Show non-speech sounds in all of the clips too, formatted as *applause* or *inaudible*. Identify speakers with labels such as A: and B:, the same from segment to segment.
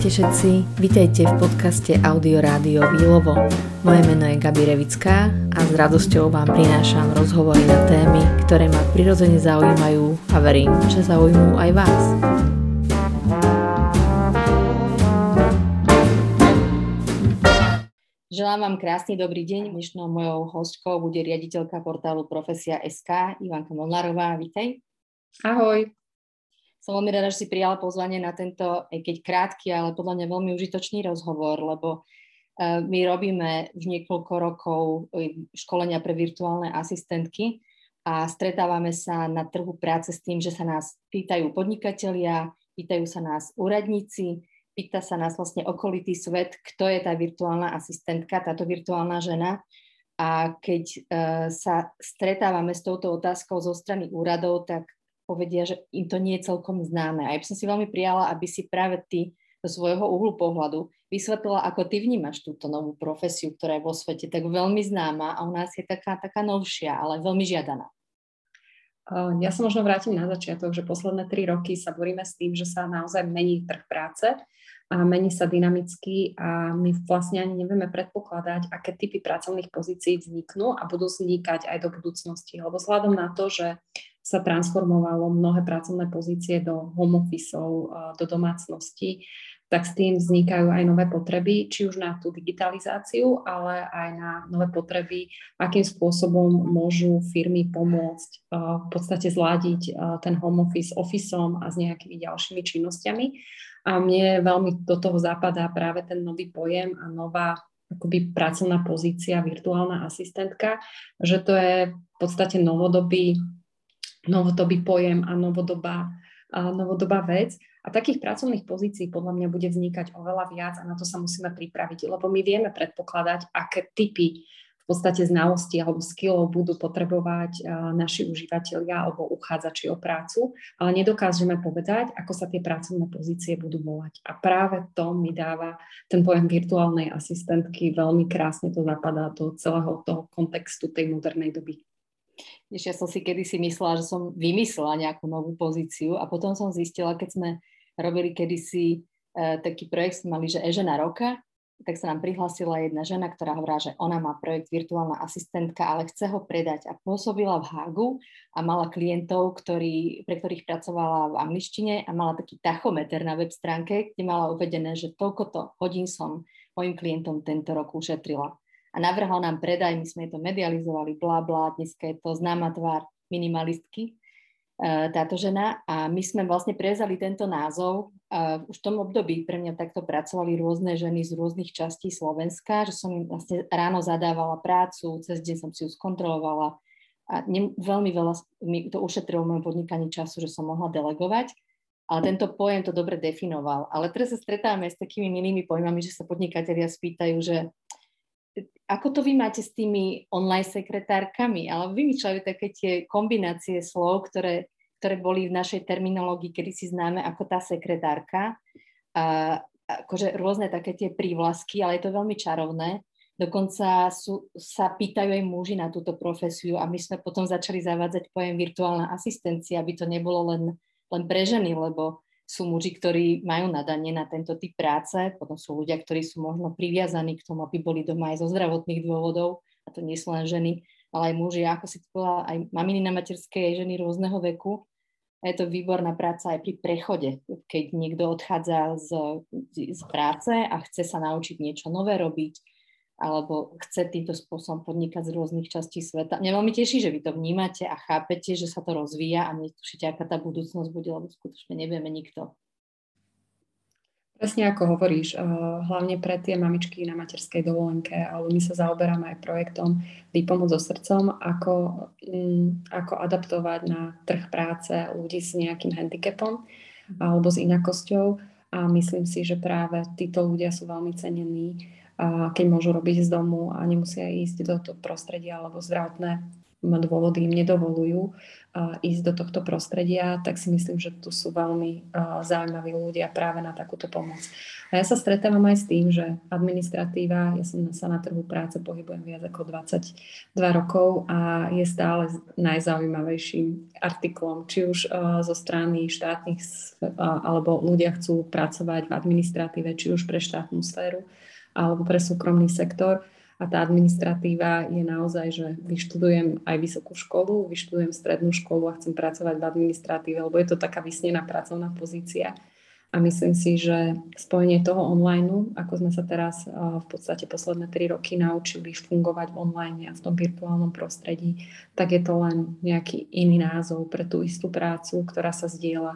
A: Ahojte všetci, vítajte v podcaste Audio Rádio Výlovo. Moje meno je Gabi Revická a s radosťou vám prinášam rozhovory na témy, ktoré ma prirodzene zaujímajú a verím, že zaujímujú aj vás. Želám vám krásny dobrý deň. Dnešnou mojou hostkou bude riaditeľka portálu Profesia SK, Ivanka Molnárová. Vítaj.
B: Ahoj.
A: Som veľmi rada, že si prijala pozvanie na tento, aj keď krátky, ale podľa mňa veľmi užitočný rozhovor, lebo e, my robíme už niekoľko rokov e, školenia pre virtuálne asistentky a stretávame sa na trhu práce s tým, že sa nás pýtajú podnikatelia, pýtajú sa nás úradníci, pýta sa nás vlastne okolitý svet, kto je tá virtuálna asistentka, táto virtuálna žena. A keď uh, sa stretávame s touto otázkou zo strany úradov, tak povedia, že im to nie je celkom známe. A ja by som si veľmi prijala, aby si práve ty zo svojho uhlu pohľadu vysvetlila, ako ty vnímaš túto novú profesiu, ktorá je vo svete tak veľmi známa a u nás je taká, taká novšia, ale veľmi žiadaná.
B: Ja sa možno vrátim na začiatok, že posledné tri roky sa boríme s tým, že sa naozaj mení trh práce a mení sa dynamicky a my vlastne ani nevieme predpokladať, aké typy pracovných pozícií vzniknú a budú vznikať aj do budúcnosti. Lebo vzhľadom na to, že sa transformovalo mnohé pracovné pozície do home office do domácnosti, tak s tým vznikajú aj nové potreby, či už na tú digitalizáciu, ale aj na nové potreby, akým spôsobom môžu firmy pomôcť v podstate zladiť ten home office officeom a s nejakými ďalšími činnosťami. A mne veľmi do toho zapadá práve ten nový pojem a nová akoby pracovná pozícia, virtuálna asistentka, že to je v podstate novodobý novodobý pojem a novodobá, a novodobá vec. A takých pracovných pozícií podľa mňa bude vznikať oveľa viac a na to sa musíme pripraviť, lebo my vieme predpokladať, aké typy v podstate znalosti alebo skillov budú potrebovať naši užívateľia alebo uchádzači o prácu, ale nedokážeme povedať, ako sa tie pracovné pozície budú volať. A práve to mi dáva ten pojem virtuálnej asistentky veľmi krásne to zapadá do celého toho kontextu tej modernej doby.
A: Ešte ja som si kedysi myslela, že som vymyslela nejakú novú pozíciu a potom som zistila, keď sme robili kedysi e, taký projekt, sme mali, že e-žena roka, tak sa nám prihlásila jedna žena, ktorá hovorila, že ona má projekt virtuálna asistentka, ale chce ho predať a pôsobila v Hagu a mala klientov, ktorí, pre ktorých pracovala v angličtine a mala taký tachometer na web stránke, kde mala uvedené, že toľkoto hodín som mojim klientom tento rok ušetrila a navrhol nám predaj, my sme to medializovali, bla bla, dneska je to známa tvár minimalistky, e, táto žena a my sme vlastne prezali tento názov. Už v tom období pre mňa takto pracovali rôzne ženy z rôznych častí Slovenska, že som im vlastne ráno zadávala prácu, cez deň som si ju skontrolovala a ne, veľmi veľa mi to ušetrilo v mojom podnikaní času, že som mohla delegovať. Ale tento pojem to dobre definoval. Ale teraz sa stretávame s takými milými pojmami, že sa podnikatelia spýtajú, že ako to vy máte s tými online sekretárkami? Ale vymýšľajú také tie kombinácie slov, ktoré, ktoré boli v našej terminológii kedy si známe ako tá sekretárka. A, akože rôzne také tie prívlasky, ale je to veľmi čarovné. Dokonca sú, sa pýtajú aj muži na túto profesiu a my sme potom začali zavádzať pojem virtuálna asistencia, aby to nebolo len, len pre ženy, lebo sú muži, ktorí majú nadanie na tento typ práce, potom sú ľudia, ktorí sú možno priviazaní k tomu, aby boli doma aj zo zdravotných dôvodov, a to nie sú len ženy, ale aj muži, ako si povedala, aj maminy na materskej, ženy rôzneho veku. A je to výborná práca aj pri prechode, keď niekto odchádza z, z práce a chce sa naučiť niečo nové robiť, alebo chce týmto spôsobom podnikať z rôznych častí sveta. Mňa veľmi teší, že vy to vnímate a chápete, že sa to rozvíja a netušíte, aká tá budúcnosť bude, lebo skutočne nevieme nikto.
B: Presne ako hovoríš, eh, hlavne pre tie mamičky na materskej dovolenke, ale my sa zaoberáme aj projektom Výpomoc so srdcom, ako, mm, ako adaptovať na trh práce ľudí s nejakým handicapom alebo s inakosťou a myslím si, že práve títo ľudia sú veľmi cenení keď môžu robiť z domu a nemusia ísť do toho prostredia alebo zdravotné dôvody im nedovolujú ísť do tohto prostredia, tak si myslím, že tu sú veľmi zaujímaví ľudia práve na takúto pomoc. A ja sa stretávam aj s tým, že administratíva, ja som sa na trhu práce pohybujem viac ako 22 rokov a je stále najzaujímavejším artiklom, či už zo strany štátnych alebo ľudia chcú pracovať v administratíve, či už pre štátnu sféru alebo pre súkromný sektor a tá administratíva je naozaj, že vyštudujem aj vysokú školu, vyštudujem strednú školu a chcem pracovať v administratíve, lebo je to taká vysnená pracovná pozícia. A myslím si, že spojenie toho online, ako sme sa teraz v podstate posledné tri roky naučili fungovať online a v tom virtuálnom prostredí, tak je to len nejaký iný názov pre tú istú prácu, ktorá sa zdieľa.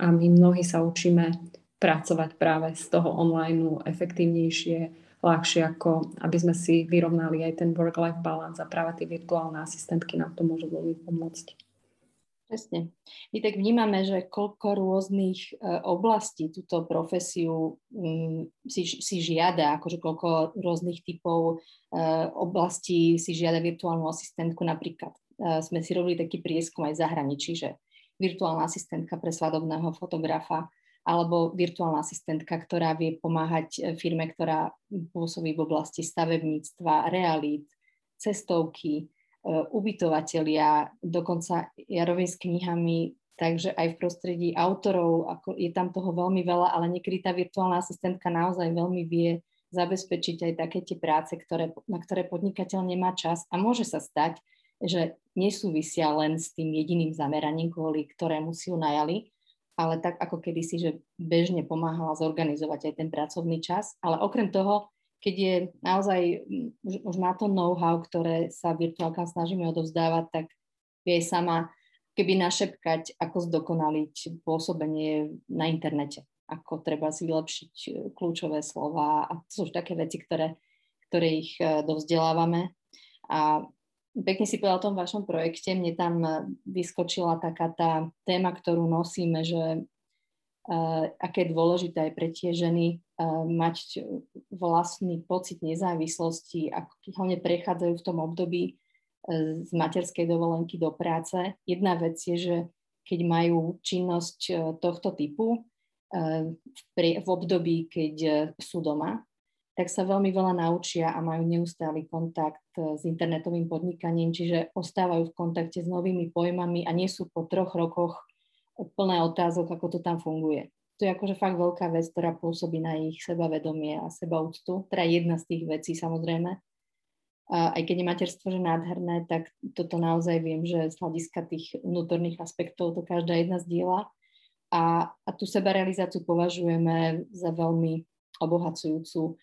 B: A my mnohí sa učíme pracovať práve z toho online efektívnejšie, ľahšie, ako aby sme si vyrovnali aj ten work-life balance a práve tie virtuálne asistentky nám to môžu veľmi pomôcť.
A: Presne. My tak vnímame, že koľko rôznych e, oblastí túto profesiu um, si, si žiada, akože koľko rôznych typov e, oblastí si žiada virtuálnu asistentku. Napríklad e, sme si robili taký prieskum aj v zahraničí, že virtuálna asistentka pre svadobného fotografa alebo virtuálna asistentka, ktorá vie pomáhať e, firme, ktorá pôsobí v oblasti stavebníctva, realít, cestovky, e, ubytovatelia, dokonca ja robím s knihami, takže aj v prostredí autorov, ako je tam toho veľmi veľa, ale niekedy tá virtuálna asistentka naozaj veľmi vie zabezpečiť aj také tie práce, ktoré, na ktoré podnikateľ nemá čas. A môže sa stať, že nesúvisia len s tým jediným zameraním, kvôli ktorému si ju najali, ale tak ako kedysi, že bežne pomáhala zorganizovať aj ten pracovný čas. Ale okrem toho, keď je naozaj, už, už má to know-how, ktoré sa virtuálkam snažíme odovzdávať, tak vie sama keby našepkať, ako zdokonaliť pôsobenie na internete, ako treba si vylepšiť e, kľúčové slova a to sú už také veci, ktoré, ktoré ich e, dovzdelávame. A Pekne si povedal o tom vašom projekte, mne tam eh, vyskočila taká tá téma, ktorú nosíme, že uh, aké je dôležité aj pre tie ženy uh, mať vlastný pocit nezávislosti, ako hlavne prechádzajú v tom období uh, z materskej dovolenky do práce. Jedna vec je, že keď majú činnosť uh, tohto typu uh, v, v období, keď uh, sú doma, tak sa veľmi veľa naučia a majú neustály kontakt eh, s internetovým podnikaním, čiže ostávajú v kontakte s novými pojmami a nie sú po troch rokoch plné otázok, ako to tam funguje. To je akože fakt veľká vec, ktorá pôsobí na ich sebavedomie a sebaúctu, teda jedna z tých vecí samozrejme. A aj keď je materstvo že nádherné, tak toto naozaj viem, že z hľadiska tých vnútorných aspektov to každá jedna zdieľa. A, a tú sebarealizáciu považujeme za veľmi obohacujúcu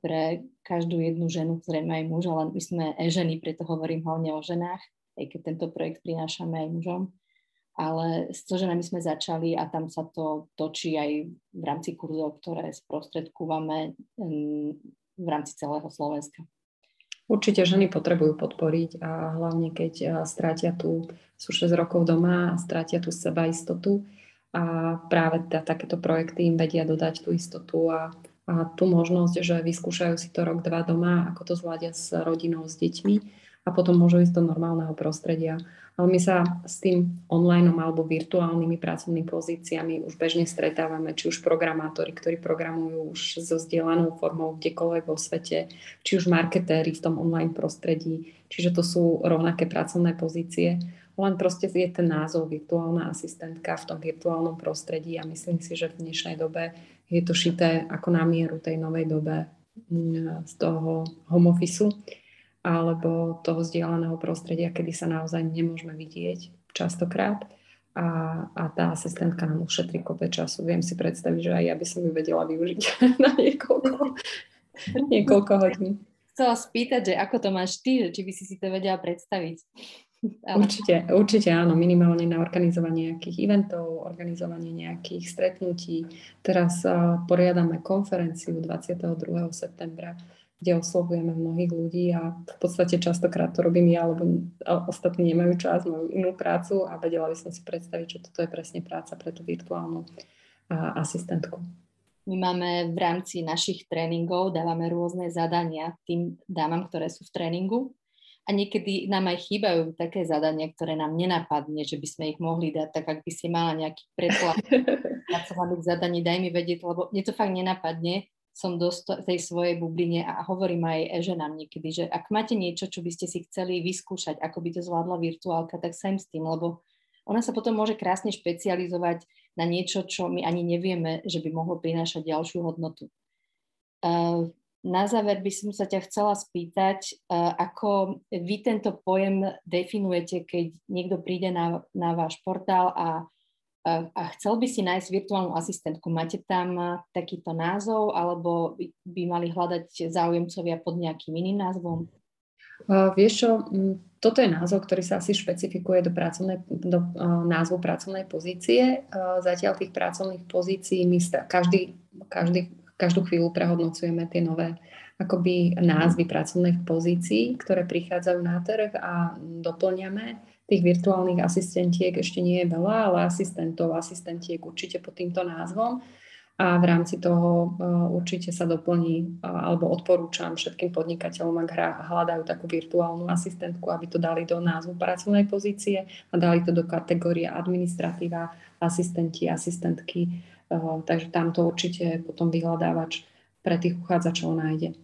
A: pre každú jednu ženu, zrejme aj muža, len my sme ženy, preto hovorím hlavne o ženách, aj keď tento projekt prinášame aj mužom. Ale s to ženami sme začali a tam sa to točí aj v rámci kurzov, ktoré sprostredkúvame v rámci celého Slovenska.
B: Určite ženy potrebujú podporiť a hlavne keď strátia tu, sú 6 rokov doma a strátia tu seba istotu a práve tá, takéto projekty im vedia dodať tú istotu a tú možnosť, že vyskúšajú si to rok, dva doma, ako to zladia s rodinou, s deťmi a potom môžu ísť do normálneho prostredia. Ale my sa s tým online alebo virtuálnymi pracovnými pozíciami už bežne stretávame, či už programátori, ktorí programujú už so vzdielanou formou kdekoľvek vo svete, či už marketéri v tom online prostredí, čiže to sú rovnaké pracovné pozície. Len proste je ten názov virtuálna asistentka v tom virtuálnom prostredí a myslím si, že v dnešnej dobe je to šité ako na mieru tej novej dobe mm, z toho home office alebo toho vzdialeného prostredia, kedy sa naozaj nemôžeme vidieť častokrát a, a tá asistentka nám ušetrí kope času. Viem si predstaviť, že aj ja by som ju vedela využiť *laughs* na niekoľko, niekoľko hodín.
A: Chcela spýtať, že ako to máš ty, či by si si to vedela predstaviť.
B: Určite, určite áno, minimálne na organizovanie nejakých eventov, organizovanie nejakých stretnutí. Teraz poriadame konferenciu 22. septembra, kde oslovujeme mnohých ľudí a v podstate častokrát to robím ja, lebo ostatní nemajú čas, majú inú prácu a vedela by som si predstaviť, že toto je presne práca pre tú virtuálnu asistentku.
A: My máme v rámci našich tréningov, dávame rôzne zadania tým dámam, ktoré sú v tréningu a niekedy nám aj chýbajú také zadania, ktoré nám nenapadne, že by sme ich mohli dať, tak ak by si mala nejaký predklad pracovaných *laughs* zadaní, daj mi vedieť, lebo mne to fakt nenapadne, som do tej svojej bubline a hovorím aj ženám niekedy, že ak máte niečo, čo by ste si chceli vyskúšať, ako by to zvládla virtuálka, tak sem s tým, lebo ona sa potom môže krásne špecializovať na niečo, čo my ani nevieme, že by mohlo prinášať ďalšiu hodnotu. Na záver by som sa ťa chcela spýtať, ako vy tento pojem definujete, keď niekto príde na, na váš portál a a chcel by si nájsť virtuálnu asistentku. Máte tam takýto názov, alebo by mali hľadať záujemcovia pod nejakým iným názvom?
B: Uh, vieš čo, toto je názov, ktorý sa asi špecifikuje do, pracovnej, do názvu pracovnej pozície. Zatiaľ tých pracovných pozícií my každý, každý, každú chvíľu prehodnocujeme tie nové akoby názvy pracovných pozícií, ktoré prichádzajú na trh a doplňame Tých virtuálnych asistentiek ešte nie je veľa, ale asistentov, asistentiek určite pod týmto názvom. A v rámci toho e, určite sa doplní, e, alebo odporúčam všetkým podnikateľom, ak hľadajú takú virtuálnu asistentku, aby to dali do názvu pracovnej pozície a dali to do kategórie administratíva, asistenti, asistentky. E, takže tam to určite potom vyhľadávač pre tých uchádzačov nájde.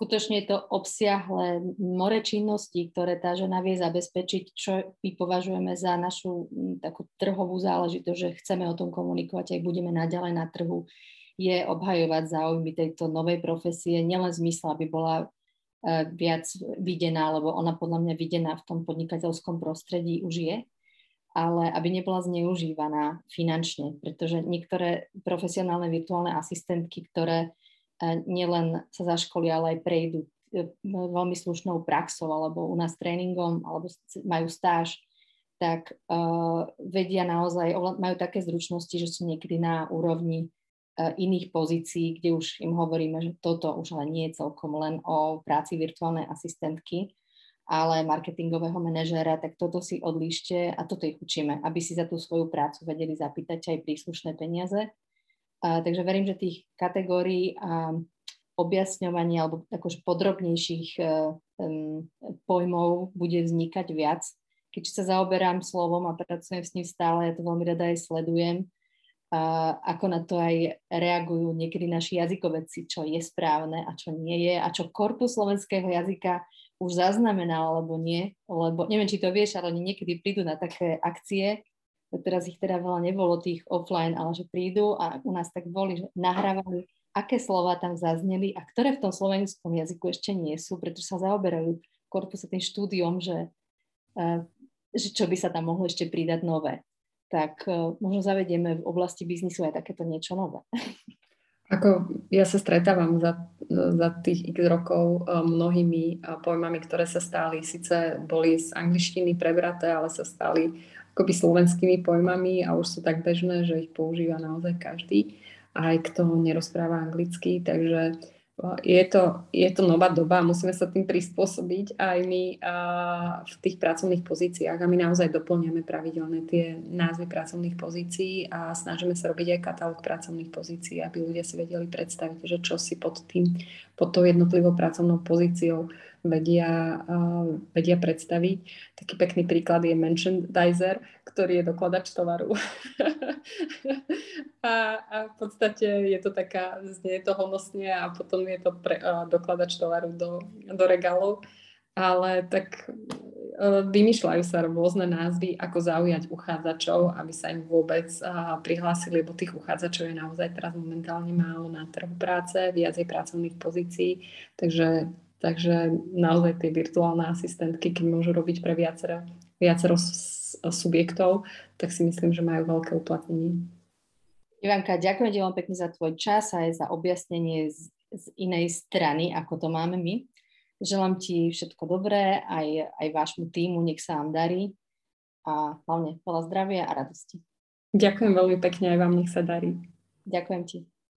A: Skutočne je to obsiahle more činností, ktoré tá žena vie zabezpečiť, čo my považujeme za našu takú trhovú záležitosť, že chceme o tom komunikovať, aj budeme naďalej na trhu, je obhajovať záujmy tejto novej profesie, nielen zmysle, aby bola e, viac videná, lebo ona podľa mňa videná v tom podnikateľskom prostredí už je, ale aby nebola zneužívaná finančne, pretože niektoré profesionálne virtuálne asistentky, ktoré nielen sa zaškolia, ale aj prejdú e, veľmi slušnou praxou alebo u nás tréningom alebo majú stáž, tak uh, vedia naozaj, majú také zručnosti, že sú niekedy na úrovni uh, iných pozícií, kde už im hovoríme, že toto už ale nie je celkom len o práci virtuálnej asistentky, ale marketingového manažéra, tak toto si odlíšte a toto ich učíme, aby si za tú svoju prácu vedeli zapýtať aj príslušné peniaze a, takže verím, že tých kategórií a objasňovania alebo akož podrobnejších um, pojmov bude vznikať viac. Keď sa zaoberám slovom a pracujem s ním stále, ja to veľmi rada aj sledujem, a ako na to aj reagujú niekedy naši jazykovedci, čo je správne a čo nie je a čo korpus slovenského jazyka už zaznamenal alebo nie, lebo neviem, či to vieš, ale oni niekedy prídu na také akcie, teraz ich teda veľa nebolo tých offline, ale že prídu a u nás tak boli, že nahrávali, aké slova tam zazneli a ktoré v tom slovenskom jazyku ešte nie sú, pretože sa zaoberajú korpuse tým štúdiom, že, uh, že čo by sa tam mohlo ešte pridať nové. Tak uh, možno zavedieme v oblasti biznisu aj takéto niečo nové. *laughs*
B: Ako ja sa stretávam za, za tých x rokov uh, mnohými pojmami, ktoré sa stali, síce boli z angličtiny prebraté, ale sa stali akoby slovenskými pojmami a už sú tak bežné, že ich používa naozaj každý, aj kto nerozpráva anglicky, takže je to, je to nová doba, musíme sa tým prispôsobiť aj my v tých pracovných pozíciách. A my naozaj doplňame pravidelne tie názvy pracovných pozícií a snažíme sa robiť aj katalóg pracovných pozícií, aby ľudia si vedeli predstaviť, že čo si pod tým, pod tou jednotlivou pracovnou pozíciou vedia, vedia predstaviť. Taký pekný príklad je merchandiser, ktorý je dokladač tovaru. *laughs* a, a v podstate je to taká, znie to honosne a potom je to pre, a, dokladač tovaru do, do regálov. Ale tak vymýšľajú sa rôzne názvy, ako zaujať uchádzačov, aby sa im vôbec prihlásili, lebo tých uchádzačov je naozaj teraz momentálne málo na trhu práce, viac je pracovných pozícií, takže Takže naozaj tie virtuálne asistentky, keď môžu robiť pre viacero, viacero subjektov, tak si myslím, že majú veľké uplatnenie.
A: Ivanka, ďakujem ti veľmi pekne za tvoj čas a aj za objasnenie z, z inej strany, ako to máme my. Želám ti všetko dobré, aj, aj vášmu týmu, nech sa vám darí a hlavne veľa zdravia a radosti.
B: Ďakujem veľmi pekne, aj vám nech sa darí.
A: Ďakujem ti.